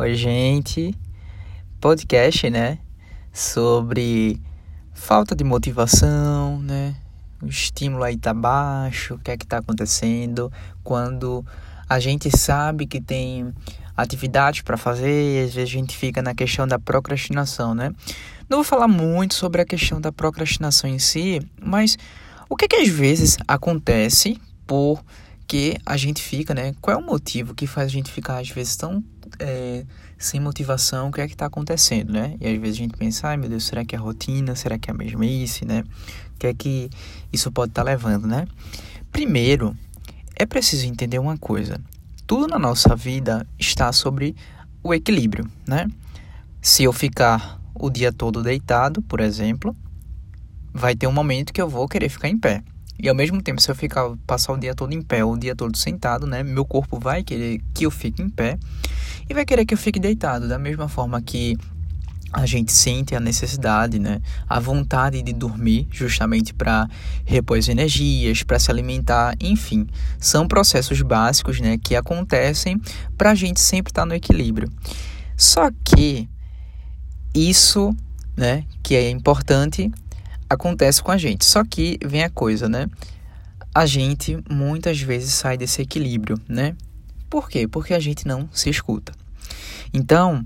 Oi, gente. Podcast, né? Sobre falta de motivação, né? O estímulo aí tá baixo, o que é que tá acontecendo quando a gente sabe que tem atividades para fazer, às vezes a gente fica na questão da procrastinação, né? Não vou falar muito sobre a questão da procrastinação em si, mas o que é que às vezes acontece por que a gente fica, né? Qual é o motivo que faz a gente ficar às vezes tão é, sem motivação? O que é que está acontecendo, né? E às vezes a gente pensa, ai meu Deus, será que é rotina? Será que é a mesmice, né? O que é que isso pode estar tá levando, né? Primeiro, é preciso entender uma coisa. Tudo na nossa vida está sobre o equilíbrio, né? Se eu ficar o dia todo deitado, por exemplo, vai ter um momento que eu vou querer ficar em pé. E ao mesmo tempo, se eu ficar passar o dia todo em pé ou o dia todo sentado, né, meu corpo vai querer que eu fique em pé e vai querer que eu fique deitado, da mesma forma que a gente sente a necessidade, né, a vontade de dormir, justamente para repor as energias, para se alimentar, enfim, são processos básicos, né, que acontecem para a gente sempre estar tá no equilíbrio. Só que isso, né, que é importante, acontece com a gente. Só que vem a coisa, né? A gente muitas vezes sai desse equilíbrio, né? Por quê? Porque a gente não se escuta. Então,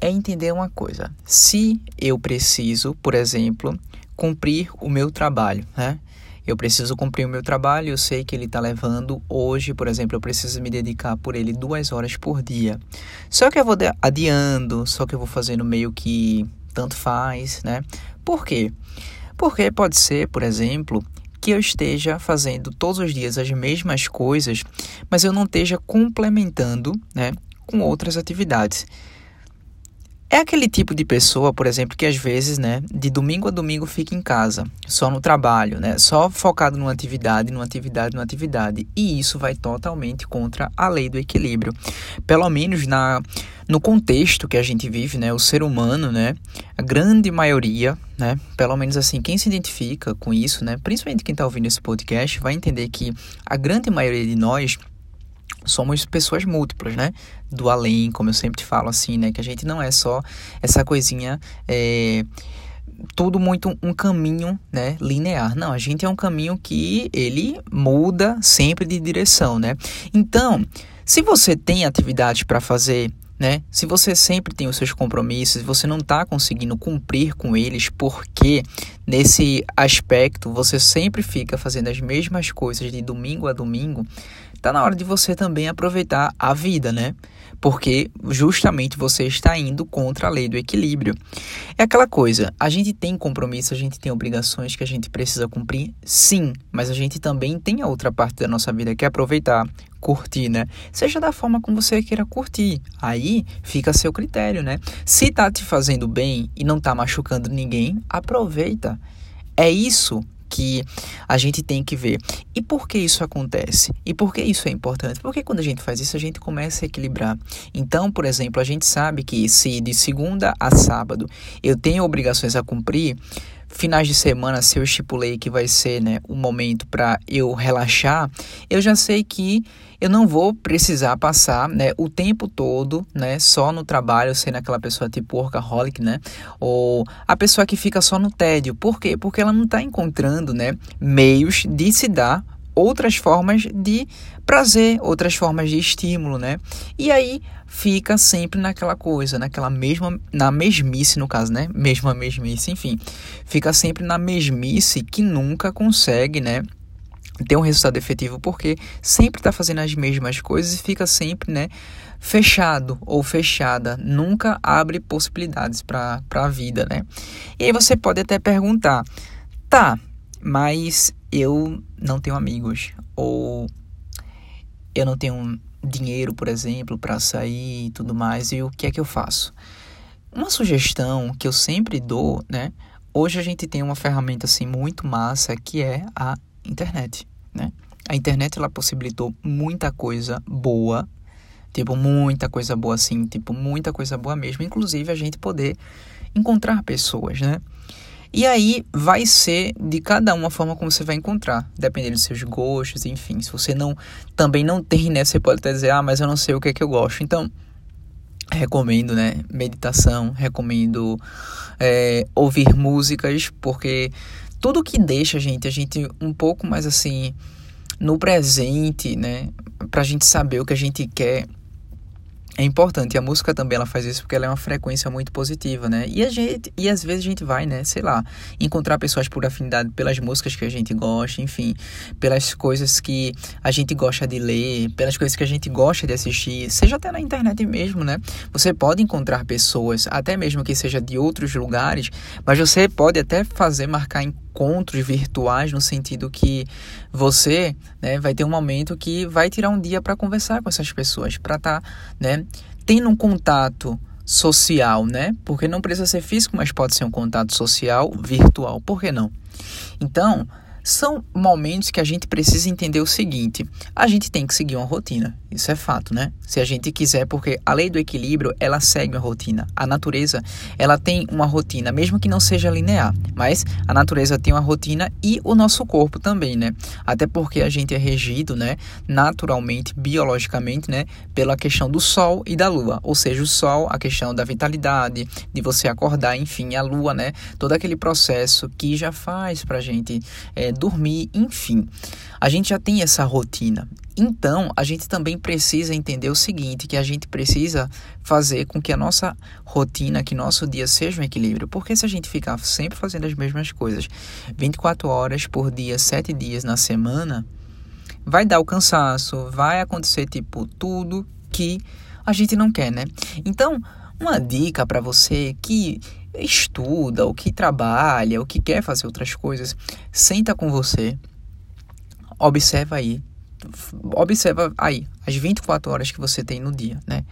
é entender uma coisa. Se eu preciso, por exemplo, cumprir o meu trabalho, né? Eu preciso cumprir o meu trabalho, eu sei que ele está levando hoje, por exemplo, eu preciso me dedicar por ele duas horas por dia. Só que eu vou adiando, só que eu vou fazendo meio que tanto faz, né? Por quê? Porque pode ser, por exemplo, que eu esteja fazendo todos os dias as mesmas coisas, mas eu não esteja complementando né, com outras atividades. É aquele tipo de pessoa, por exemplo, que às vezes, né, de domingo a domingo fica em casa, só no trabalho, né, só focado numa atividade, numa atividade, numa atividade. E isso vai totalmente contra a lei do equilíbrio. Pelo menos na no contexto que a gente vive, né, o ser humano, né, a grande maioria, né, pelo menos assim, quem se identifica com isso, né, principalmente quem está ouvindo esse podcast, vai entender que a grande maioria de nós somos pessoas múltiplas, né? Do além, como eu sempre falo assim, né? Que a gente não é só essa coisinha. É, tudo muito um caminho né, linear. Não, a gente é um caminho que ele muda sempre de direção, né? Então, se você tem atividades para fazer né? Se você sempre tem os seus compromissos, você não está conseguindo cumprir com eles, porque nesse aspecto você sempre fica fazendo as mesmas coisas de domingo a domingo, tá na hora de você também aproveitar a vida, né? Porque justamente você está indo contra a lei do equilíbrio. É aquela coisa, a gente tem compromisso, a gente tem obrigações que a gente precisa cumprir, sim, mas a gente também tem a outra parte da nossa vida que é aproveitar, curtir, né? Seja da forma como você queira curtir. Aí fica a seu critério, né? Se tá te fazendo bem e não tá machucando ninguém, aproveita. É isso que a gente tem que ver. E por que isso acontece? E por que isso é importante? Porque quando a gente faz isso, a gente começa a equilibrar. Então, por exemplo, a gente sabe que se de segunda a sábado eu tenho obrigações a cumprir, finais de semana, se eu estipulei que vai ser né, um momento para eu relaxar, eu já sei que eu não vou precisar passar né, o tempo todo né, só no trabalho, sendo aquela pessoa tipo workaholic, né? Ou a pessoa que fica só no tédio. Por quê? Porque ela não está encontrando né, meios de se dar outras formas de prazer, outras formas de estímulo, né? E aí fica sempre naquela coisa, naquela mesma, na mesmice no caso, né? Mesma mesmice, enfim, fica sempre na mesmice que nunca consegue, né? Ter um resultado efetivo porque sempre está fazendo as mesmas coisas e fica sempre, né? Fechado ou fechada, nunca abre possibilidades para a vida, né? E aí você pode até perguntar, tá, mas eu não tenho amigos ou eu não tenho dinheiro, por exemplo, para sair e tudo mais, e o que é que eu faço? Uma sugestão que eu sempre dou, né? Hoje a gente tem uma ferramenta assim muito massa que é a internet, né? A internet ela possibilitou muita coisa boa, tipo muita coisa boa assim, tipo muita coisa boa mesmo, inclusive a gente poder encontrar pessoas, né? E aí vai ser de cada uma a forma como você vai encontrar, dependendo dos seus gostos, enfim. Se você não também não tem, né, você pode até dizer: "Ah, mas eu não sei o que é que eu gosto". Então, recomendo, né? Meditação, recomendo é, ouvir músicas, porque tudo que deixa a gente, a gente um pouco mais assim no presente, né? Pra gente saber o que a gente quer é importante. A música também ela faz isso porque ela é uma frequência muito positiva, né? E a gente e às vezes a gente vai, né, sei lá, encontrar pessoas por afinidade pelas músicas que a gente gosta, enfim, pelas coisas que a gente gosta de ler, pelas coisas que a gente gosta de assistir, seja até na internet mesmo, né? Você pode encontrar pessoas, até mesmo que seja de outros lugares, mas você pode até fazer marcar encontros virtuais no sentido que você né, vai ter um momento que vai tirar um dia para conversar com essas pessoas, para estar tá, né, tendo um contato social, né? Porque não precisa ser físico, mas pode ser um contato social virtual. Por que não? Então, são momentos que a gente precisa entender o seguinte: a gente tem que seguir uma rotina. Isso é fato, né? Se a gente quiser, porque a lei do equilíbrio, ela segue uma rotina. A natureza, ela tem uma rotina, mesmo que não seja linear, mas a natureza tem uma rotina e o nosso corpo também, né? Até porque a gente é regido, né, naturalmente, biologicamente, né, pela questão do sol e da lua. Ou seja, o sol, a questão da vitalidade, de você acordar, enfim, a lua, né, todo aquele processo que já faz pra gente é, dormir, enfim. A gente já tem essa rotina. Então, a gente também precisa entender o seguinte, que a gente precisa fazer com que a nossa rotina, que nosso dia seja um equilíbrio. Porque se a gente ficar sempre fazendo as mesmas coisas, 24 horas por dia, 7 dias na semana, vai dar o cansaço, vai acontecer tipo tudo que a gente não quer, né? Então, uma dica para você que estuda, ou que trabalha, ou que quer fazer outras coisas, senta com você, observa aí observa aí as 24 horas que você tem no dia, né?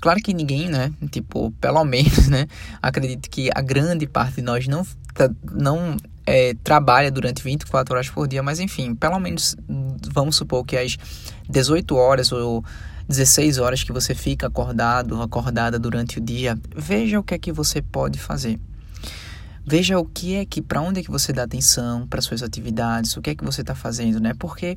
Claro que ninguém, né, tipo, pelo menos, né, acredito que a grande parte de nós não, não é, trabalha durante 24 horas por dia, mas enfim, pelo menos vamos supor que as 18 horas ou 16 horas que você fica acordado, acordada durante o dia, veja o que é que você pode fazer. Veja o que é que, para onde é que você dá atenção para suas atividades, o que é que você está fazendo, né? Porque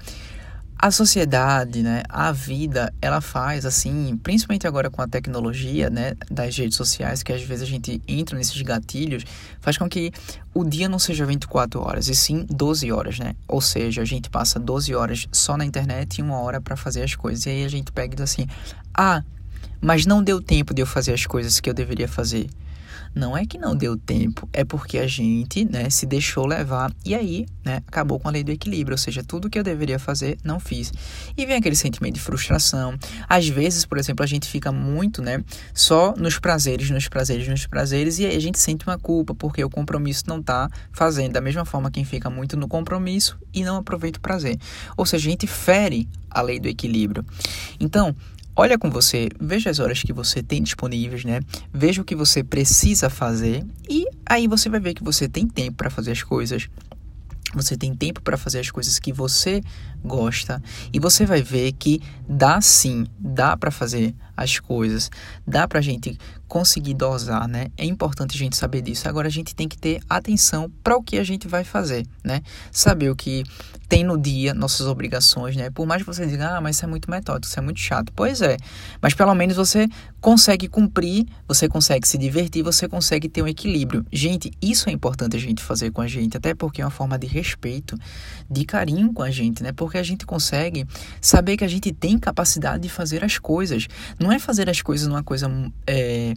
a sociedade, né, a vida, ela faz assim, principalmente agora com a tecnologia, né, das redes sociais, que às vezes a gente entra nesses gatilhos, faz com que o dia não seja 24 horas, e sim 12 horas, né? Ou seja, a gente passa 12 horas só na internet e uma hora para fazer as coisas. E aí a gente pega e diz assim: "Ah, mas não deu tempo de eu fazer as coisas que eu deveria fazer". Não é que não deu tempo, é porque a gente, né, se deixou levar e aí, né, acabou com a lei do equilíbrio, ou seja, tudo que eu deveria fazer, não fiz. E vem aquele sentimento de frustração. Às vezes, por exemplo, a gente fica muito, né, só nos prazeres, nos prazeres, nos prazeres e aí a gente sente uma culpa porque o compromisso não tá fazendo. Da mesma forma quem fica muito no compromisso e não aproveita o prazer. Ou seja, a gente fere a lei do equilíbrio. Então, olha com você, veja as horas que você tem disponíveis, né? Veja o que você precisa fazer e aí você vai ver que você tem tempo para fazer as coisas. Você tem tempo para fazer as coisas que você gosta e você vai ver que dá sim, dá para fazer as coisas, dá para a gente conseguir dosar, né? É importante a gente saber disso. Agora a gente tem que ter atenção para o que a gente vai fazer, né? Saber o que tem no dia, nossas obrigações, né? Por mais que você diga, ah, mas isso é muito metódico, isso é muito chato. Pois é, mas pelo menos você consegue cumprir, você consegue se divertir, você consegue ter um equilíbrio. Gente, isso é importante a gente fazer com a gente, até porque é uma forma de respeito, de carinho com a gente, né? Porque a gente consegue saber que a gente tem capacidade de fazer as coisas. Não é fazer as coisas numa coisa é,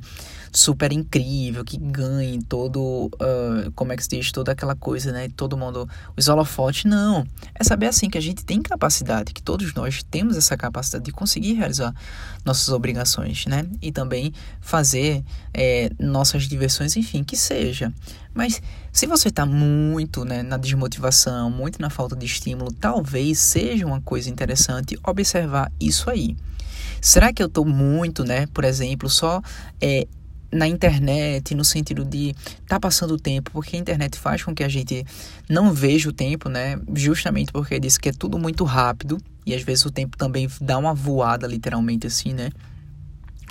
super incrível, que ganhe todo, uh, como é que se diz, toda aquela coisa, né? Todo mundo, os holofotes, não. É saber assim que a gente tem capacidade, que todos nós temos essa capacidade de conseguir realizar nossas obrigações, né? E também fazer é, nossas diversões, enfim, que seja. Mas se você está muito né, na desmotivação, muito na falta de estímulo, talvez seja uma coisa interessante observar isso aí. Será que eu estou muito, né, por exemplo, só é, na internet, no sentido de tá passando o tempo, porque a internet faz com que a gente não veja o tempo, né? Justamente porque diz que é tudo muito rápido e às vezes o tempo também dá uma voada, literalmente assim, né?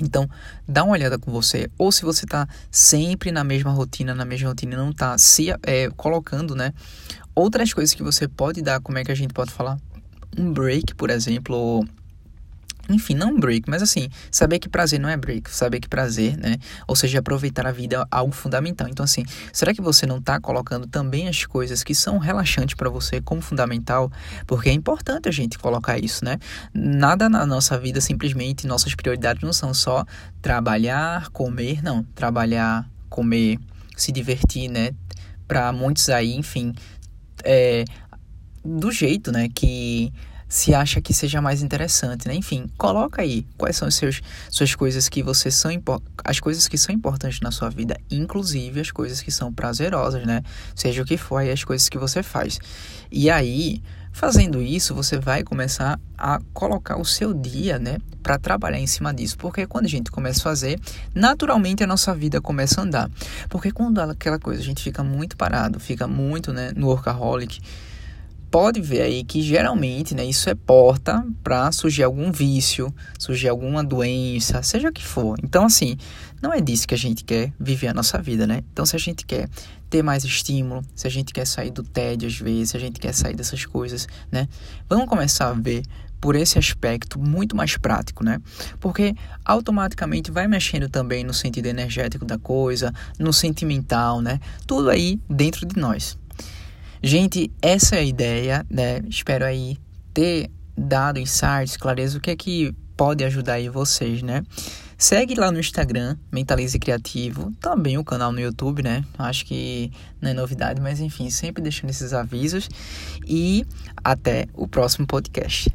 Então, dá uma olhada com você. Ou se você tá sempre na mesma rotina, na mesma rotina e não tá se é, colocando, né? Outras coisas que você pode dar, como é que a gente pode falar? Um break, por exemplo, enfim, não break, mas assim, saber que prazer não é break, saber que prazer, né? Ou seja, aproveitar a vida é algo fundamental. Então, assim, será que você não está colocando também as coisas que são relaxantes para você como fundamental? Porque é importante a gente colocar isso, né? Nada na nossa vida, simplesmente, nossas prioridades não são só trabalhar, comer, não. Trabalhar, comer, se divertir, né? Para muitos aí, enfim, é, do jeito, né, que se acha que seja mais interessante, né? Enfim, coloca aí quais são as seus, suas coisas que você são as coisas que são importantes na sua vida, inclusive as coisas que são prazerosas, né? Seja o que for aí as coisas que você faz. E aí, fazendo isso, você vai começar a colocar o seu dia, né, para trabalhar em cima disso, porque quando a gente começa a fazer, naturalmente a nossa vida começa a andar. Porque quando aquela coisa a gente fica muito parado, fica muito, né, no workaholic, pode ver aí que geralmente, né, isso é porta para surgir algum vício, surgir alguma doença, seja o que for. Então, assim, não é disso que a gente quer viver a nossa vida, né? Então, se a gente quer ter mais estímulo, se a gente quer sair do tédio às vezes, se a gente quer sair dessas coisas, né? Vamos começar a ver por esse aspecto muito mais prático, né? Porque automaticamente vai mexendo também no sentido energético da coisa, no sentimental, né? Tudo aí dentro de nós. Gente, essa é a ideia, né? Espero aí ter dado insights, clareza, o que é que pode ajudar aí vocês, né? Segue lá no Instagram, Mentalize Criativo, também o canal no YouTube, né? Acho que não é novidade, mas enfim, sempre deixando esses avisos. E até o próximo podcast.